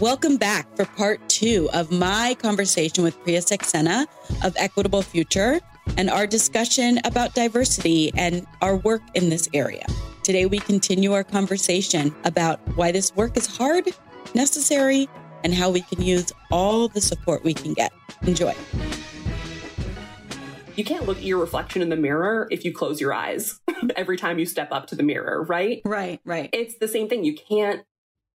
Welcome back for part two of my conversation with Priya Saxena of Equitable Future and our discussion about diversity and our work in this area. Today, we continue our conversation about why this work is hard, necessary, and how we can use all the support we can get. Enjoy. You can't look at your reflection in the mirror if you close your eyes every time you step up to the mirror, right? Right, right. It's the same thing. You can't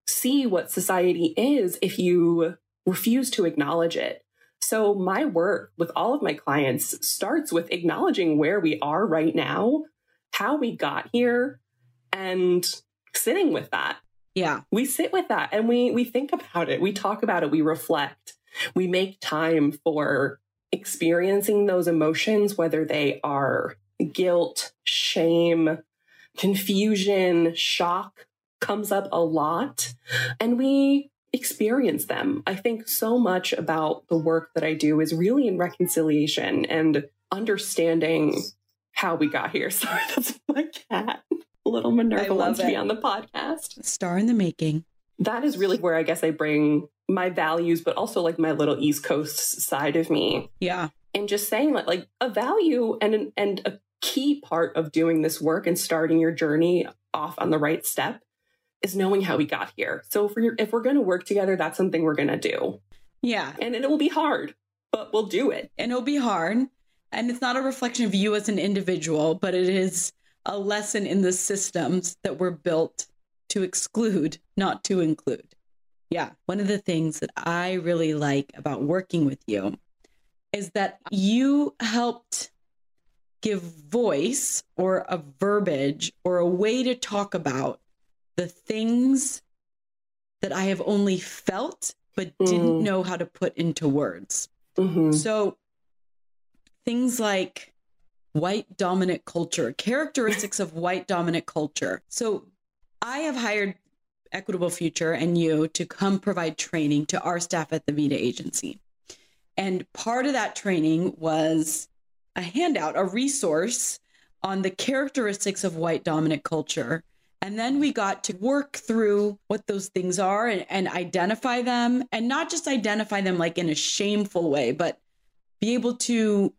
see what society is if you refuse to acknowledge it. So, my work with all of my clients starts with acknowledging where we are right now, how we got here, and sitting with that. Yeah. We sit with that and we we think about it. We talk about it, we reflect. We make time for experiencing those emotions whether they are guilt, shame, confusion, shock, comes up a lot and we experience them. I think so much about the work that I do is really in reconciliation and understanding how we got here. Sorry, that's my cat. Little Minerva wants to be on the podcast. Star in the making. That is really where I guess I bring my values, but also like my little East Coast side of me. Yeah. And just saying that like a value and and a key part of doing this work and starting your journey off on the right step is knowing how we got here. So if we're if we're going to work together, that's something we're going to do. Yeah. And it will be hard, but we'll do it. And it'll be hard. And it's not a reflection of you as an individual, but it is a lesson in the systems that were built to exclude, not to include. Yeah. One of the things that I really like about working with you is that you helped give voice or a verbiage or a way to talk about the things that I have only felt but didn't mm. know how to put into words. Mm-hmm. So things like white dominant culture, characteristics of white dominant culture. So I have hired Equitable Future and you to come provide training to our staff at the Vita agency. And part of that training was a handout, a resource on the characteristics of white dominant culture and then we got to work through what those things are and, and, identify them and not just identify them like in a shameful way, but be able to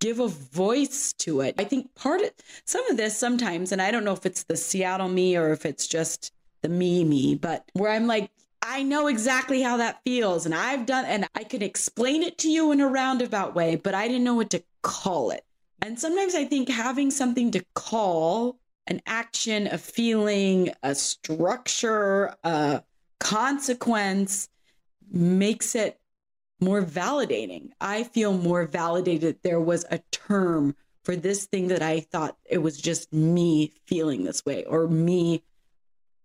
give a voice to it. I think part of some of this sometimes, and I don't know if it's the Seattle me or if it's just the me me, but where I'm like, I know exactly how that feels and I've done, and I can explain it to you in a roundabout way, but I didn't know what to call it. And sometimes I think having something to call an action, a feeling, a structure, a consequence makes it more validating. I feel more validated. There was a term for this thing that I thought it was just me feeling this way or me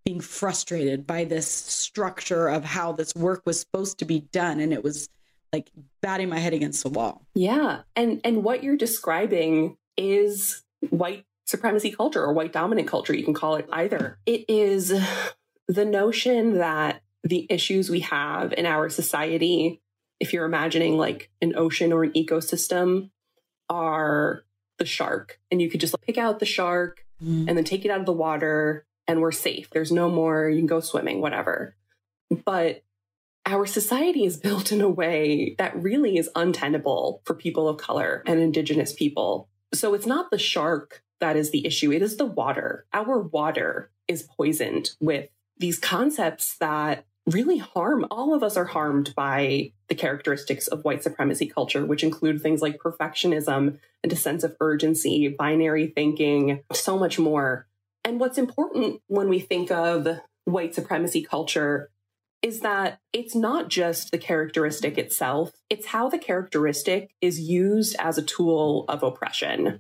being frustrated by this structure of how this work was supposed to be done. And it was like batting my head against the wall. Yeah. And and what you're describing is white supremacy culture or white dominant culture, you can call it either. It is the notion that the issues we have in our society, if you're imagining like an ocean or an ecosystem, are the shark. And you could just pick out the shark mm. and then take it out of the water and we're safe. There's no more, you can go swimming, whatever. But our society is built in a way that really is untenable for people of color and indigenous people. So it's not the shark that is the issue. It is the water. Our water is poisoned with these concepts that really harm. All of us are harmed by the characteristics of white supremacy culture, which include things like perfectionism and a sense of urgency, binary thinking, so much more. And what's important when we think of white supremacy culture is that it's not just the characteristic itself, it's how the characteristic is used as a tool of oppression.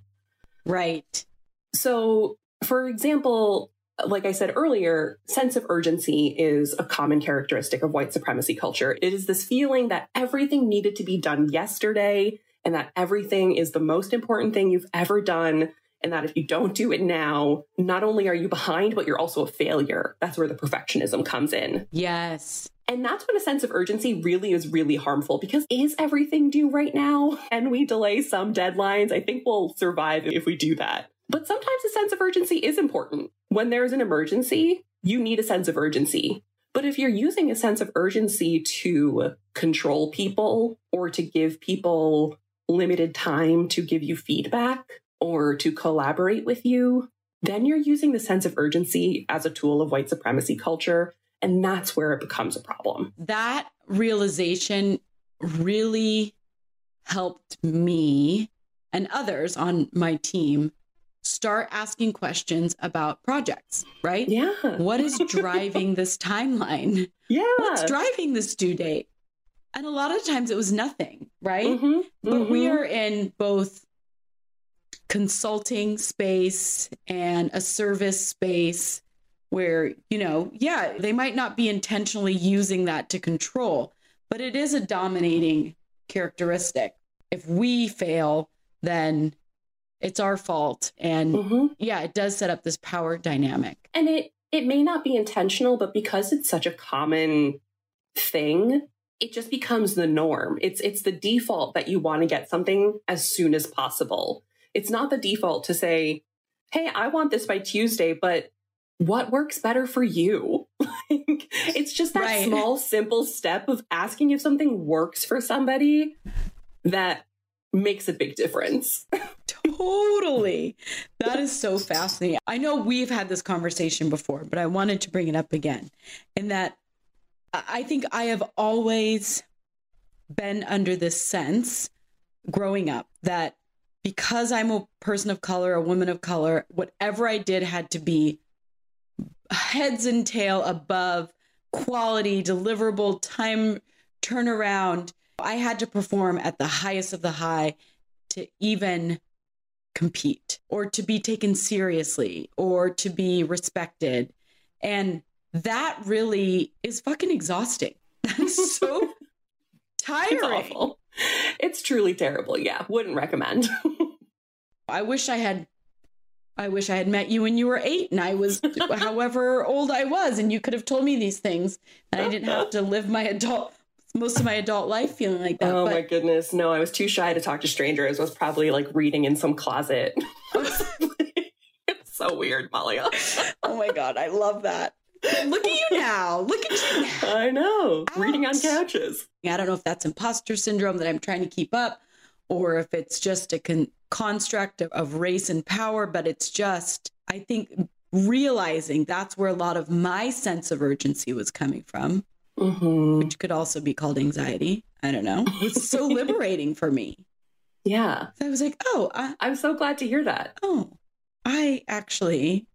Right. So, for example, like I said earlier, sense of urgency is a common characteristic of white supremacy culture. It is this feeling that everything needed to be done yesterday and that everything is the most important thing you've ever done. And that if you don't do it now, not only are you behind, but you're also a failure. That's where the perfectionism comes in. Yes. And that's when a sense of urgency really is really harmful because is everything due right now? And we delay some deadlines? I think we'll survive if we do that. But sometimes a sense of urgency is important. When there's an emergency, you need a sense of urgency. But if you're using a sense of urgency to control people or to give people limited time to give you feedback or to collaborate with you, then you're using the sense of urgency as a tool of white supremacy culture. And that's where it becomes a problem. That realization really helped me and others on my team start asking questions about projects, right? Yeah. What is driving this timeline? Yeah. What's driving this due date? And a lot of times it was nothing, right? Mm-hmm. But mm-hmm. we are in both consulting space and a service space where, you know, yeah, they might not be intentionally using that to control, but it is a dominating characteristic. If we fail, then it's our fault. And mm-hmm. yeah it does set up this power dynamic. And it it may not be intentional but because it's such a common thing it just becomes the norm. It's it's the default that you want to get something as soon as possible. It's not the default to say hey i want this by tuesday but what works better for you? Like, it's just that right. small simple step of asking if something works for somebody that makes a big difference totally. That is so fascinating. I know we've had this conversation before, but I wanted to bring it up again. In that I think I have always been under this sense growing up that because I'm a person of color, a woman of color, whatever I did had to be heads and tail above quality, deliverable, time turnaround. I had to perform at the highest of the high to even compete or to be taken seriously or to be respected. And that really is fucking exhausting. That's so tiring. It's awful. It's truly terrible. Yeah, wouldn't recommend. I wish I had I wish I had met you when you were 8 and I was however old I was and you could have told me these things and I didn't have to live my adult most of my adult life feeling like that. Oh but... my goodness. No, I was too shy to talk to strangers. I was probably like reading in some closet. it's so weird, Malia. oh my God. I love that. Look at you now. Look at you now. I know. Reading on couches. I don't know if that's imposter syndrome that I'm trying to keep up or if it's just a con- construct of, of race and power, but it's just, I think, realizing that's where a lot of my sense of urgency was coming from mm-hmm. which could also be called anxiety. I don't know. It's so liberating for me. Yeah. So I was like, oh, I, I'm so glad to hear that. Oh, I actually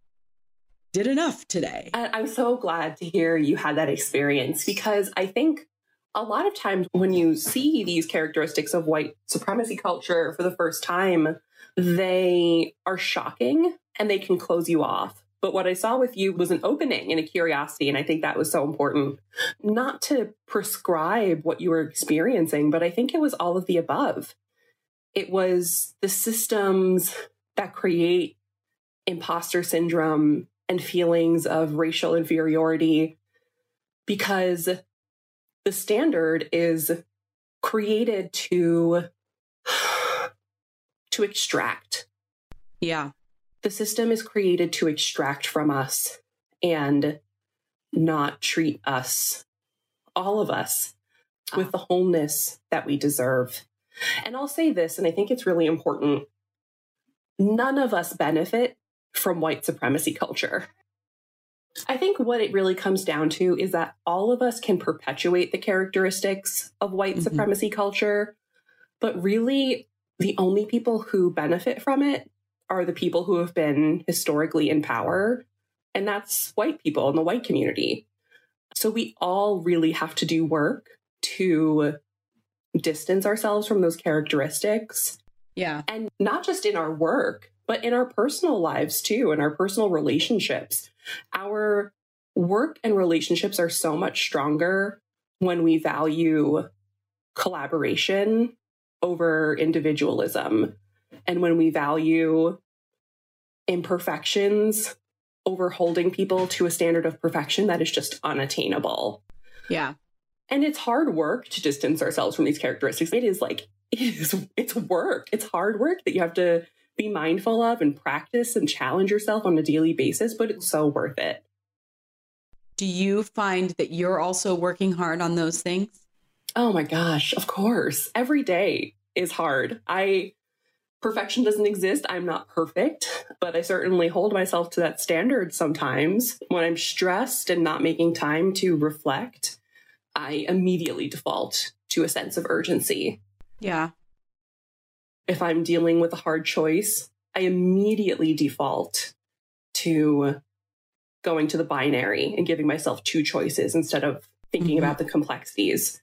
did enough today. I'm so glad to hear you had that experience because I think a lot of times when you see these characteristics of white supremacy culture for the first time, they are shocking and they can close you off. But what I saw with you was an opening and a curiosity. And I think that was so important. Not to prescribe what you were experiencing, but I think it was all of the above. It was the systems that create imposter syndrome and feelings of racial inferiority because the standard is created to to extract yeah the system is created to extract from us and not treat us, all of us, with the wholeness that we deserve. And I'll say this, and I think it's really important none of us benefit from white supremacy culture. I think what it really comes down to is that all of us can perpetuate the characteristics of white mm-hmm. supremacy culture, but really the only people who benefit from it are the people who have been historically in power, and that's white people in the white community. So we all really have to do work to distance ourselves from those characteristics. Yeah. And not just in our work, but in our personal lives too, in our personal relationships. Our work and relationships are so much stronger when we value collaboration over individualism and when we value imperfections over holding people to a standard of perfection that is just unattainable. Yeah. And it's hard work to distance ourselves from these characteristics. It is like it is it's work. It's hard work that you have to be mindful of and practice and challenge yourself on a daily basis, but it's so worth it. Do you find that you're also working hard on those things? Oh my gosh, of course. Every day is hard. I perfection doesn't exist. I'm not perfect, but I certainly hold myself to that standard sometimes. When I'm stressed and not making time to reflect, I immediately default to a sense of urgency. Yeah. If I'm dealing with a hard choice, I immediately default to going to the binary and giving myself two choices instead of thinking mm-hmm. about the complexities.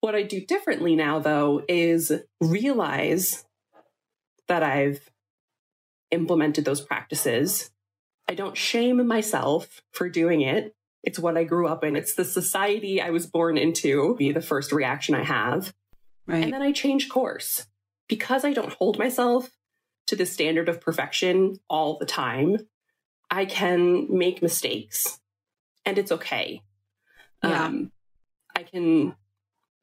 What I do differently now, though, is realize that I've implemented those practices. I don't shame myself for doing it. It's what I grew up in. It's the society I was born into, be the first reaction I have. Right. And then I change course. Because I don't hold myself to the standard of perfection all the time, I can make mistakes and it's okay. Yeah. Um, I can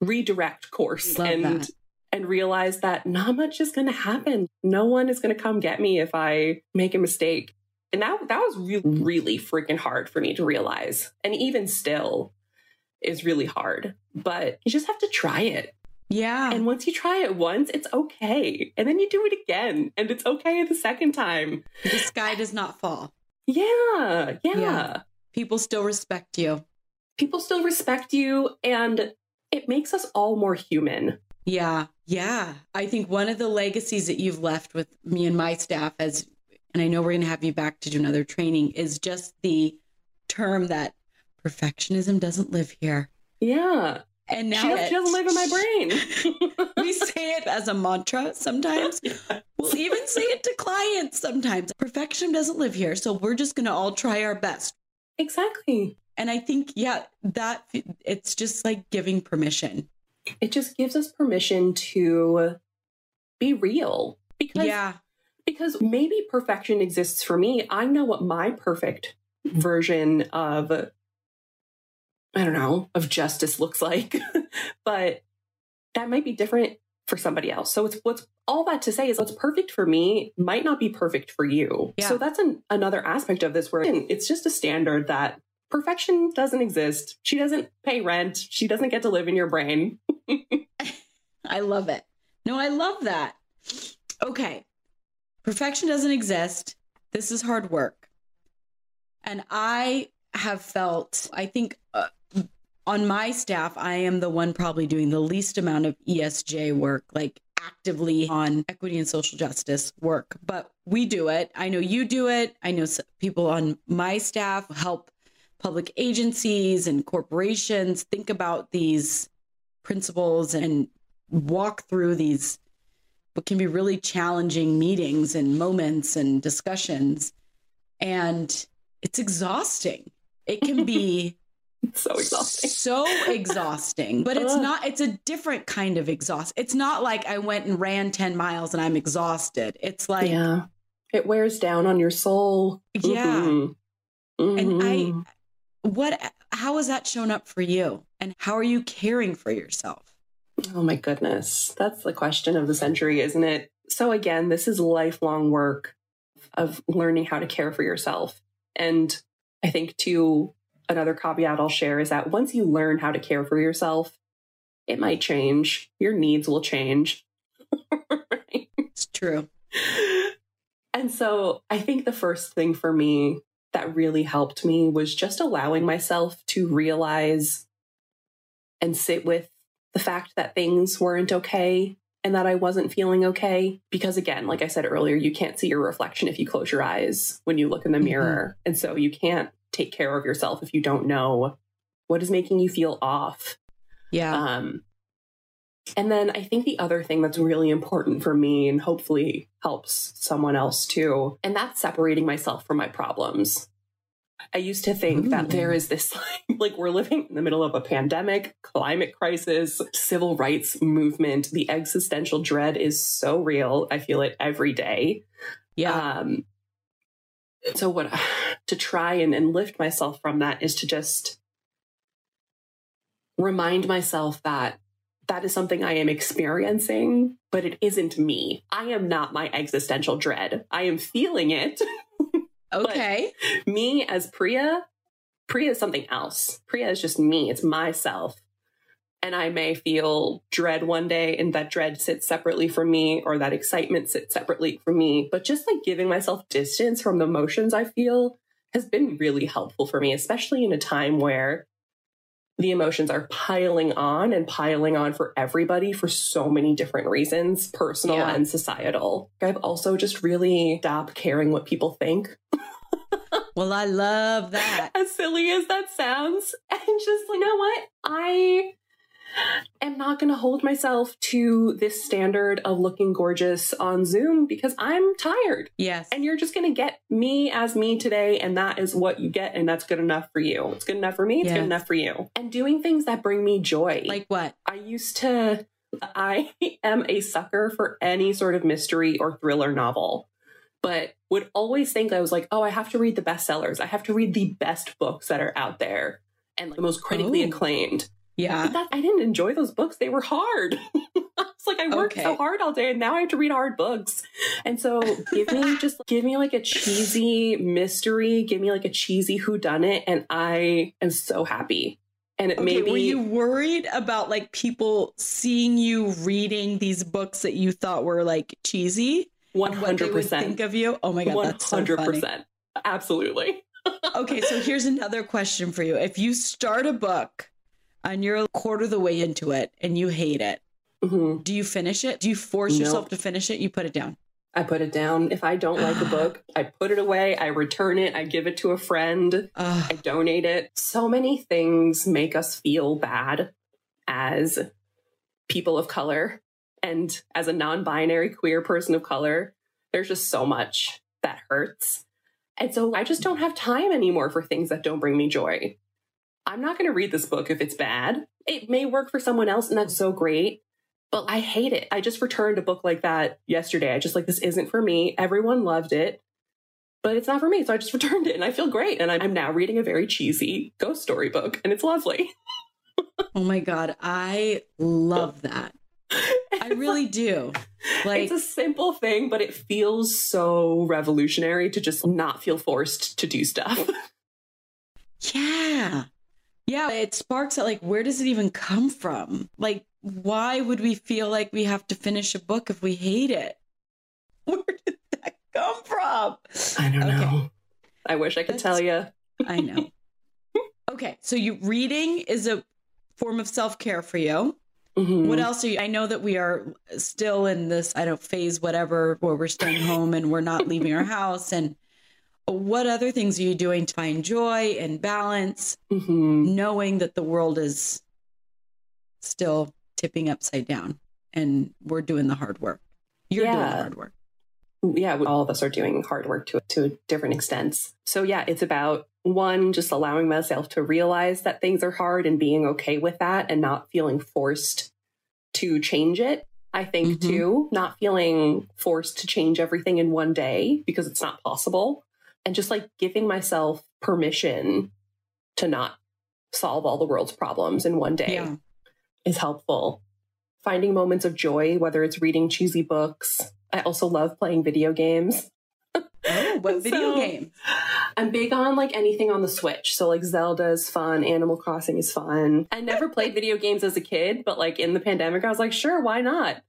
redirect course Love and that. And realize that not much is going to happen. No one is going to come get me if I make a mistake. And that that was really really freaking hard for me to realize. And even still is really hard. But you just have to try it. Yeah. And once you try it once, it's okay. And then you do it again and it's okay the second time. The sky does not fall. Yeah. Yeah. yeah. People still respect you. People still respect you and it makes us all more human. Yeah. Yeah. I think one of the legacies that you've left with me and my staff as and I know we're going to have you back to do another training is just the term that perfectionism doesn't live here. Yeah. And now she, it, doesn't live in my brain. we say it as a mantra sometimes. We'll even say it to clients sometimes. Perfection doesn't live here. So we're just going to all try our best. Exactly. And I think, yeah, that it's just like giving permission. It just gives us permission to be real. Because, yeah. Because maybe perfection exists for me. I know what my perfect version of, I don't know, of justice looks like. but that might be different for somebody else. So it's what's all that to say is what's perfect for me might not be perfect for you. Yeah. So that's an, another aspect of this where it's just a standard that perfection doesn't exist. She doesn't pay rent. She doesn't get to live in your brain. I love it. No, I love that. Okay. Perfection doesn't exist. This is hard work. And I have felt, I think uh, on my staff, I am the one probably doing the least amount of ESJ work, like actively on equity and social justice work, but we do it. I know you do it. I know people on my staff help public agencies and corporations think about these principles and walk through these what can be really challenging meetings and moments and discussions. And it's exhausting. It can be so exhausting. so exhausting but it's not it's a different kind of exhaust. It's not like i went and ran 10 miles and i'm exhausted. It's like yeah. It wears down on your soul. Yeah. Mm-hmm. Mm-hmm. and i mm-hmm. what how has that shown up for you and how are you caring for yourself? Oh my goodness. That's the question of the century isn't it? So again this is lifelong work of learning how to care for yourself. And i think too another caveat i'll share is that once you learn how to care for yourself it might change. Your needs will change. Right? it's true. And so i think the first thing for me that really helped me was just allowing myself to realize and sit with the fact that things weren't okay and that I wasn't feeling okay. Because again, like I said earlier, you can't see your reflection if you close your eyes when you look in the mm-hmm. mirror. And so you can't take care of yourself if you don't know what is making you feel off. Yeah. Um, and then I think the other thing that's really important for me and hopefully helps someone else too, and that's separating myself from my problems. I used to think Ooh. that there is this like, like we're living in the middle of a pandemic, climate crisis, civil rights movement. The existential dread is so real. I feel it every day. Yeah. Um, so what to try and, and lift myself from that is to just remind myself that that is something I am experiencing, but it isn't me. I am not my existential dread. I am feeling it. okay. me as Priya, Priya is something else. Priya is just me, it's myself. And I may feel dread one day, and that dread sits separately from me, or that excitement sits separately from me. But just like giving myself distance from the emotions I feel has been really helpful for me, especially in a time where the emotions are piling on and piling on for everybody for so many different reasons, personal yeah. and societal. I've also just really stopped caring what people think. well, I love that. As silly as that sounds. And just, you know what? I am not going to hold myself to this standard of looking gorgeous on Zoom because I'm tired. Yes. And you're just going to get me as me today, and that is what you get, and that's good enough for you. It's good enough for me, it's yes. good enough for you. And doing things that bring me joy. Like what? I used to, I am a sucker for any sort of mystery or thriller novel. But would always think I was like, oh, I have to read the bestsellers. I have to read the best books that are out there and like, the most critically oh. acclaimed. Yeah. That, I didn't enjoy those books. They were hard. it's like I worked okay. so hard all day and now I have to read hard books. And so give me just give me like a cheesy mystery, give me like a cheesy who done it and I am so happy. And it okay, maybe were you worried about like people seeing you reading these books that you thought were like cheesy? One hundred percent think of you. Oh my god, that's so. Absolutely. okay, so here's another question for you. If you start a book and you're a quarter of the way into it and you hate it, mm-hmm. do you finish it? Do you force nope. yourself to finish it? You put it down. I put it down. If I don't like a book, I put it away. I return it. I give it to a friend. I donate it. So many things make us feel bad as people of color and as a non binary queer person of color. There's just so much that hurts. And so I just don't have time anymore for things that don't bring me joy. I'm not going to read this book if it's bad. It may work for someone else, and that's so great, but I hate it. I just returned a book like that yesterday. I just like, this isn't for me. Everyone loved it, but it's not for me. So I just returned it, and I feel great. And I'm now reading a very cheesy ghost story book, and it's lovely. oh my God. I love that. I really do. Like it's a simple thing, but it feels so revolutionary to just not feel forced to do stuff. Yeah. Yeah, it sparks at like, where does it even come from? Like, why would we feel like we have to finish a book if we hate it? Where did that come from? I don't okay. know. I wish I could That's, tell you. I know. Okay, so you reading is a form of self care for you. Mm-hmm. What else are you? I know that we are still in this, I don't phase whatever, where we're staying home and we're not leaving our house. And what other things are you doing to find joy and balance, mm-hmm. knowing that the world is still tipping upside down and we're doing the hard work? You're yeah. doing the hard work. Yeah, all of us are doing hard work to to different extents. So yeah, it's about one just allowing myself to realize that things are hard and being okay with that and not feeling forced to change it. I think mm-hmm. too, not feeling forced to change everything in one day because it's not possible and just like giving myself permission to not solve all the world's problems in one day yeah. is helpful. Finding moments of joy, whether it's reading cheesy books. I also love playing video games. Oh, what video so, game? I'm big on like anything on the Switch. So like Zelda is fun, Animal Crossing is fun. I never played video games as a kid, but like in the pandemic, I was like, sure, why not?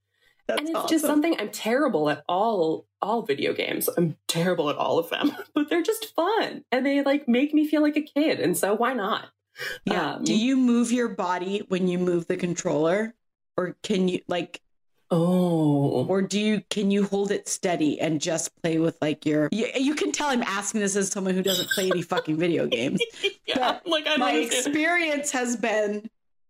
That's and it's awesome. just something I'm terrible at all all video games. I'm terrible at all of them, but they're just fun and they like make me feel like a kid. And so why not? Yeah. Um, Do you move your body when you move the controller, or can you like? Oh. Or do you can you hold it steady and just play with like your you, you can tell I'm asking this as someone who doesn't play any fucking video games. yeah, like I my experience has been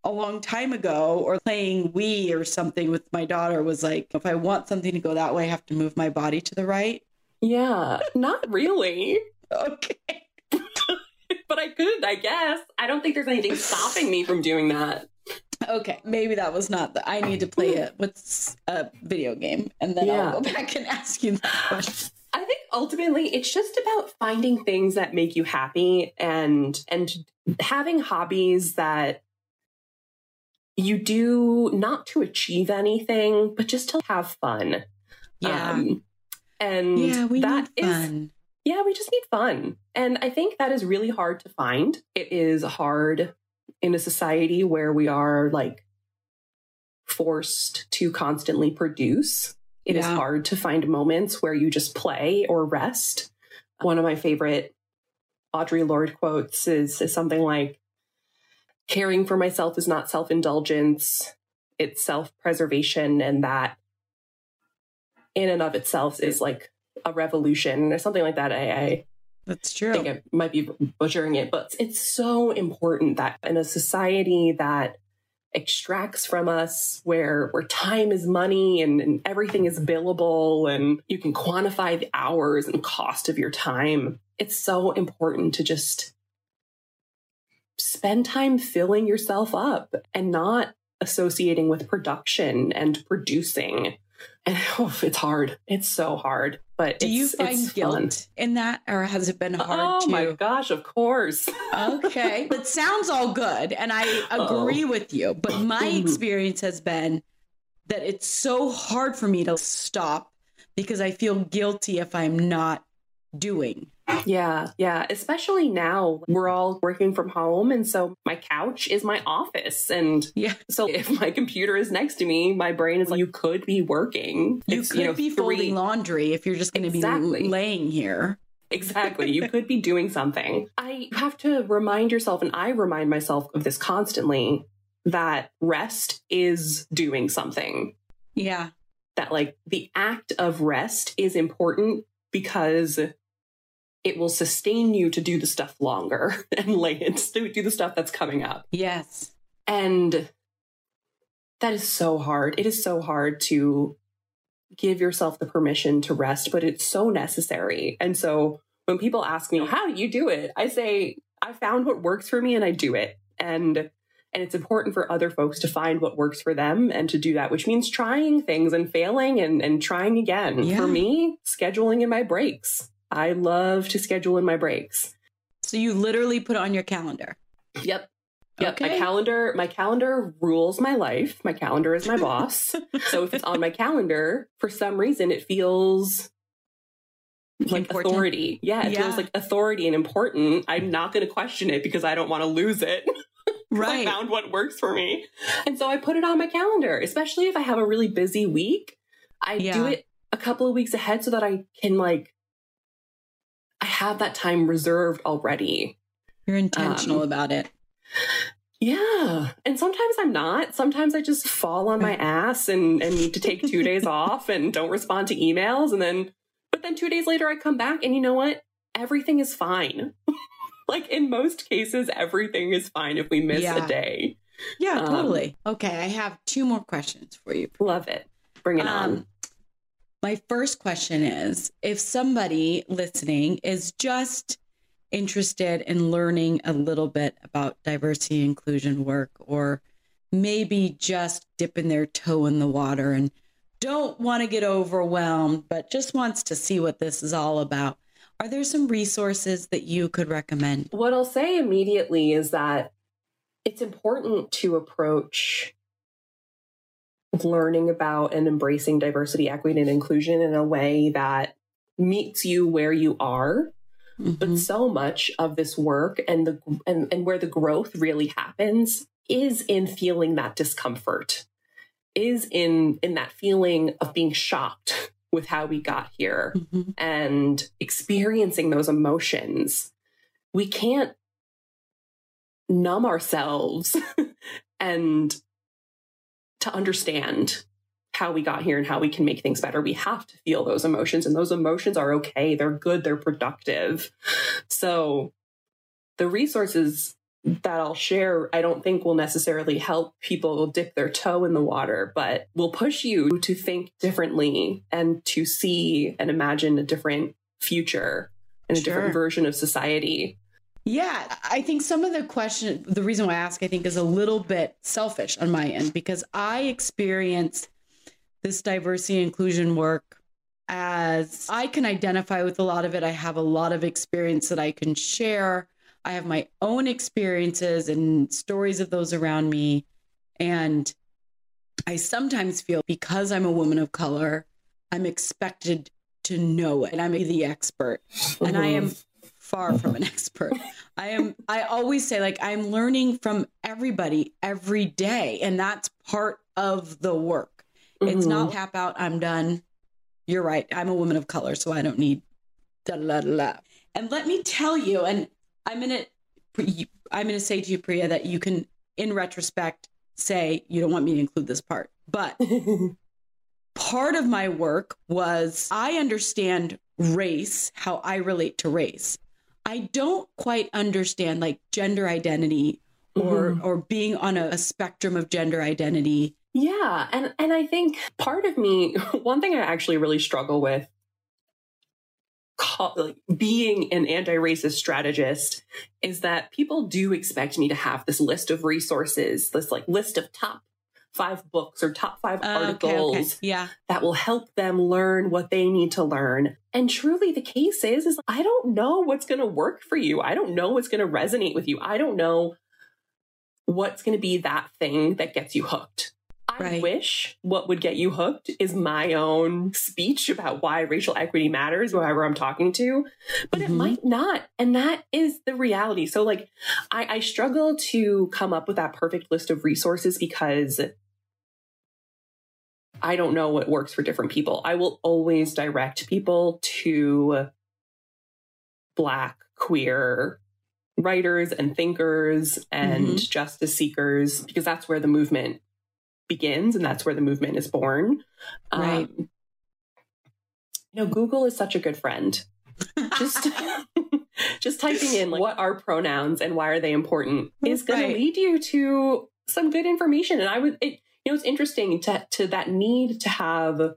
a long time ago or playing Wii or something with my daughter was like, if I want something to go that way, I have to move my body to the right. Yeah, not really. okay. but I could, I guess. I don't think there's anything stopping me from doing that. Okay, maybe that was not the. I need to play it with a video game, and then yeah. I'll go back and ask you that question. I think ultimately it's just about finding things that make you happy and and having hobbies that you do not to achieve anything, but just to have fun. Yeah. Um, and yeah, we that need fun. yeah, we just need fun. And I think that is really hard to find. It is hard in a society where we are like forced to constantly produce. It yeah. is hard to find moments where you just play or rest. One of my favorite Audre Lorde quotes is, is something like, caring for myself is not self indulgence, it's self preservation. And that in and of itself is like a revolution or something like that. I, I that's true. I think I might be butchering it, but it's so important that in a society that extracts from us where where time is money and, and everything is billable and you can quantify the hours and cost of your time it's so important to just spend time filling yourself up and not associating with production and producing and oh, it's hard. It's so hard. But do you find guilt fun. in that, or has it been hard? Oh to... my gosh, of course. okay, but sounds all good, and I agree oh. with you. But my mm-hmm. experience has been that it's so hard for me to stop because I feel guilty if I'm not doing. Yeah, yeah. Especially now, we're all working from home. And so my couch is my office. And yeah. so if my computer is next to me, my brain is like, you could be working. You it's, could you know, be three... folding laundry if you're just going to exactly. be laying here. Exactly. You could be doing something. I have to remind yourself, and I remind myself of this constantly, that rest is doing something. Yeah. That like the act of rest is important because it will sustain you to do the stuff longer and like do the stuff that's coming up. Yes. And that is so hard. It is so hard to give yourself the permission to rest, but it's so necessary. And so when people ask me, how do you do it? I say, I found what works for me and I do it. And and it's important for other folks to find what works for them and to do that, which means trying things and failing and, and trying again. Yeah. For me, scheduling in my breaks. I love to schedule in my breaks. So you literally put it on your calendar. Yep. Yep. Okay. My calendar, my calendar rules my life. My calendar is my boss. so if it's on my calendar, for some reason it feels like important. authority. Yeah, it yeah. feels like authority and important. I'm not going to question it because I don't want to lose it. right. I found what works for me. And so I put it on my calendar, especially if I have a really busy week. I yeah. do it a couple of weeks ahead so that I can like I have that time reserved already. You're intentional um, about it. Yeah. And sometimes I'm not. Sometimes I just fall on my ass and, and need to take two days off and don't respond to emails. And then, but then two days later, I come back and you know what? Everything is fine. like in most cases, everything is fine if we miss yeah. a day. Yeah, um, totally. Okay. I have two more questions for you. Love it. Bring it um, on. My first question is if somebody listening is just interested in learning a little bit about diversity inclusion work, or maybe just dipping their toe in the water and don't want to get overwhelmed, but just wants to see what this is all about. Are there some resources that you could recommend? What I'll say immediately is that it's important to approach learning about and embracing diversity, equity, and inclusion in a way that meets you where you are. Mm-hmm. But so much of this work and the and, and where the growth really happens is in feeling that discomfort, is in in that feeling of being shocked with how we got here mm-hmm. and experiencing those emotions. We can't numb ourselves and to understand how we got here and how we can make things better, we have to feel those emotions. And those emotions are okay. They're good. They're productive. So the resources that I'll share, I don't think will necessarily help people dip their toe in the water, but will push you to think differently and to see and imagine a different future and a sure. different version of society. Yeah, I think some of the question, the reason why I ask, I think, is a little bit selfish on my end because I experience this diversity inclusion work as I can identify with a lot of it. I have a lot of experience that I can share. I have my own experiences and stories of those around me. And I sometimes feel because I'm a woman of color, I'm expected to know it. And I'm the expert. And I am far from an expert. I am I always say like I'm learning from everybody every day and that's part of the work. Mm-hmm. It's not tap out I'm done. You're right. I'm a woman of color so I don't need da la la. And let me tell you and I'm going to I'm to say to you Priya that you can in retrospect say you don't want me to include this part. But part of my work was I understand race, how I relate to race. I don't quite understand like gender identity or mm-hmm. or being on a, a spectrum of gender identity. Yeah, and and I think part of me, one thing I actually really struggle with like, being an anti-racist strategist is that people do expect me to have this list of resources, this like list of top five books or top five uh, articles okay, okay. Yeah. that will help them learn what they need to learn. And truly the case is, is I don't know what's going to work for you. I don't know what's going to resonate with you. I don't know what's going to be that thing that gets you hooked. I right. wish what would get you hooked is my own speech about why racial equity matters, whoever I'm talking to, but mm-hmm. it might not. And that is the reality. So, like, I, I struggle to come up with that perfect list of resources because I don't know what works for different people. I will always direct people to Black, queer writers and thinkers and mm-hmm. justice seekers because that's where the movement begins and that's where the movement is born. Right. Um, you know, Google is such a good friend. just just typing in like what are pronouns and why are they important is going right. to lead you to some good information. And I would, it, you know, it's interesting to to that need to have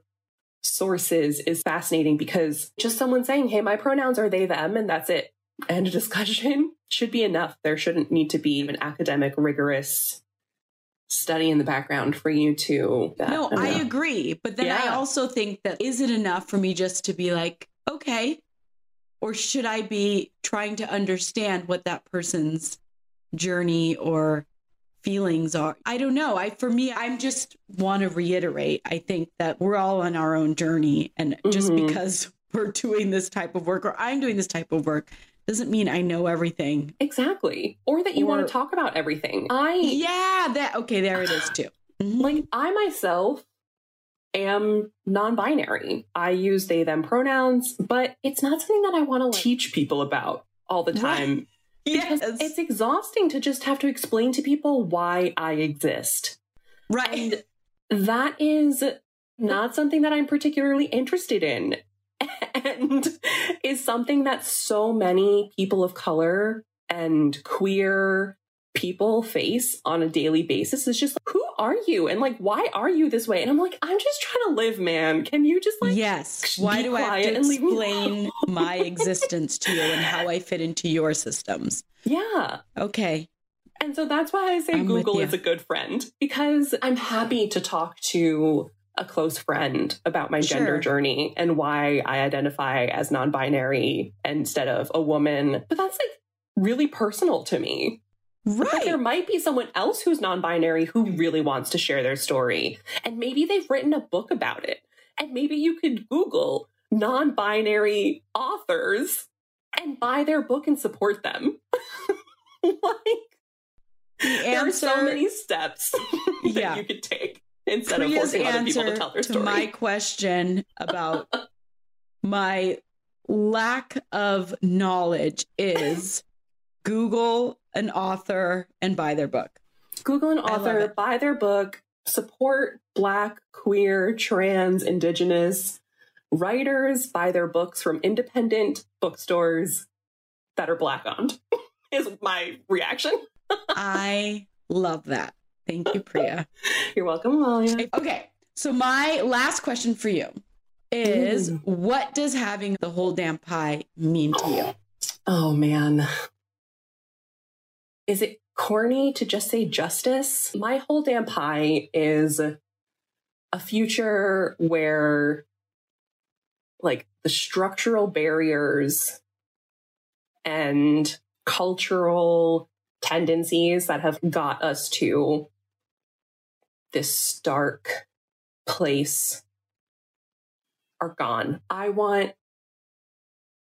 sources is fascinating because just someone saying, "Hey, my pronouns are they them," and that's it. And a discussion should be enough. There shouldn't need to be an academic, rigorous study in the background for you to. That, no, I, I agree. But then yeah. I also think that is it enough for me just to be like, okay, or should I be trying to understand what that person's journey or feelings are? I don't know. I for me, I'm just want to reiterate. I think that we're all on our own journey, and just mm-hmm. because we're doing this type of work or I'm doing this type of work doesn't mean I know everything. Exactly. Or that you or, want to talk about everything. I Yeah, that okay, there it is too. Mm-hmm. Like I myself am non-binary. I use they them pronouns, but it's not something that I want to like, teach people about all the time. Right. Yes. It's exhausting to just have to explain to people why I exist. Right. And that is not something that I'm particularly interested in. And is something that so many people of color and queer people face on a daily basis. Is just like, who are you? And like why are you this way? And i'm like i'm just trying to live man. Can you just like yes. why do i have to explain my existence to you and how i fit into your systems? Yeah. Okay. And so that's why i say I'm google is a good friend because i'm happy to talk to a close friend about my sure. gender journey and why I identify as non binary instead of a woman. But that's like really personal to me. Right. But there might be someone else who's non binary who really wants to share their story. And maybe they've written a book about it. And maybe you could Google non binary authors and buy their book and support them. like, the there are so many steps that yeah. you could take instead Priya's of forcing other people to tell their story. To my question about my lack of knowledge is Google an author and buy their book. Google an author, buy their book, support Black, queer, trans, Indigenous writers, buy their books from independent bookstores that are Black owned, is my reaction. I love that. Thank you, Priya. You're welcome, Amalia. Okay, so my last question for you is Ooh. what does having the whole damn pie mean to you? Oh, man. Is it corny to just say justice? My whole damn pie is a future where, like, the structural barriers and cultural tendencies that have got us to this stark place are gone. I want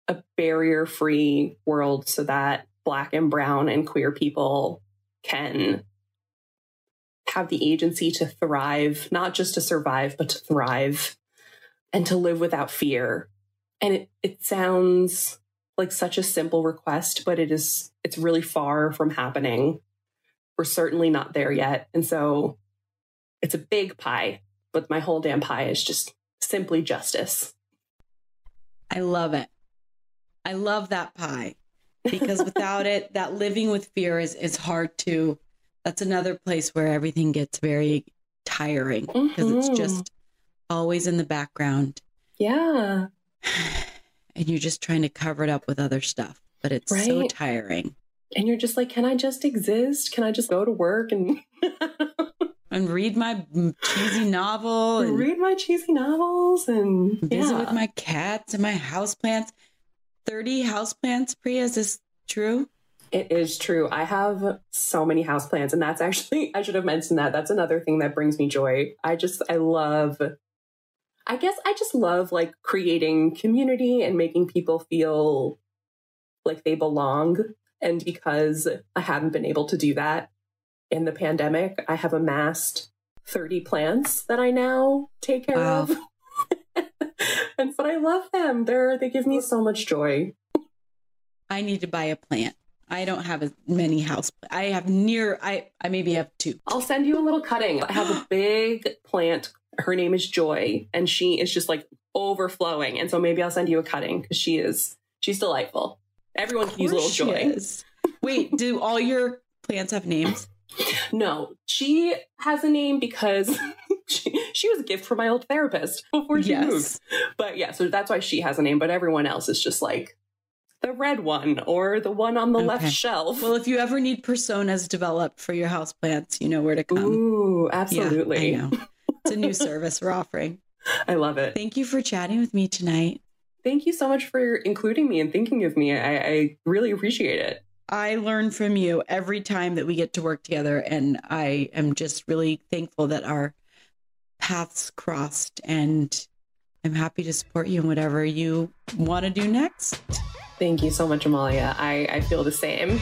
a barrier free world so that Black and Brown and queer people can have the agency to thrive, not just to survive, but to thrive and to live without fear. And it, it sounds like such a simple request, but it is, it's really far from happening. We're certainly not there yet. And so it's a big pie, but my whole damn pie is just simply justice. I love it. I love that pie because without it, that living with fear is, is hard to. That's another place where everything gets very tiring because mm-hmm. it's just always in the background. Yeah. And you're just trying to cover it up with other stuff, but it's right? so tiring. And you're just like, can I just exist? Can I just go to work and and read my cheesy novel and read my cheesy novels and visit yeah. with my cats and my houseplants. 30 houseplants, Priya. Is this true? It is true. I have so many houseplants, and that's actually, I should have mentioned that. That's another thing that brings me joy. I just, I love, I guess I just love like creating community and making people feel like they belong. And because I haven't been able to do that in the pandemic, I have amassed 30 plants that I now take care wow. of. and but I love them. They're they give me so much joy. I need to buy a plant. I don't have as many house. I have near. I I maybe have two. I'll send you a little cutting. I have a big plant. Her name is Joy, and she is just like overflowing. And so maybe I'll send you a cutting because she is she's delightful. Everyone can use a little joy. Is. Wait, do all your plants have names? No, she has a name because she, she was a gift from my old therapist before she yes. moved. But yeah, so that's why she has a name, but everyone else is just like the red one or the one on the okay. left shelf. Well, if you ever need personas developed for your house plants, you know where to come. Ooh, absolutely. Yeah, I know. It's a new service we're offering. I love it. Thank you for chatting with me tonight. Thank you so much for including me and thinking of me. I, I really appreciate it. I learn from you every time that we get to work together. And I am just really thankful that our paths crossed. And I'm happy to support you in whatever you want to do next. Thank you so much, Amalia. I, I feel the same.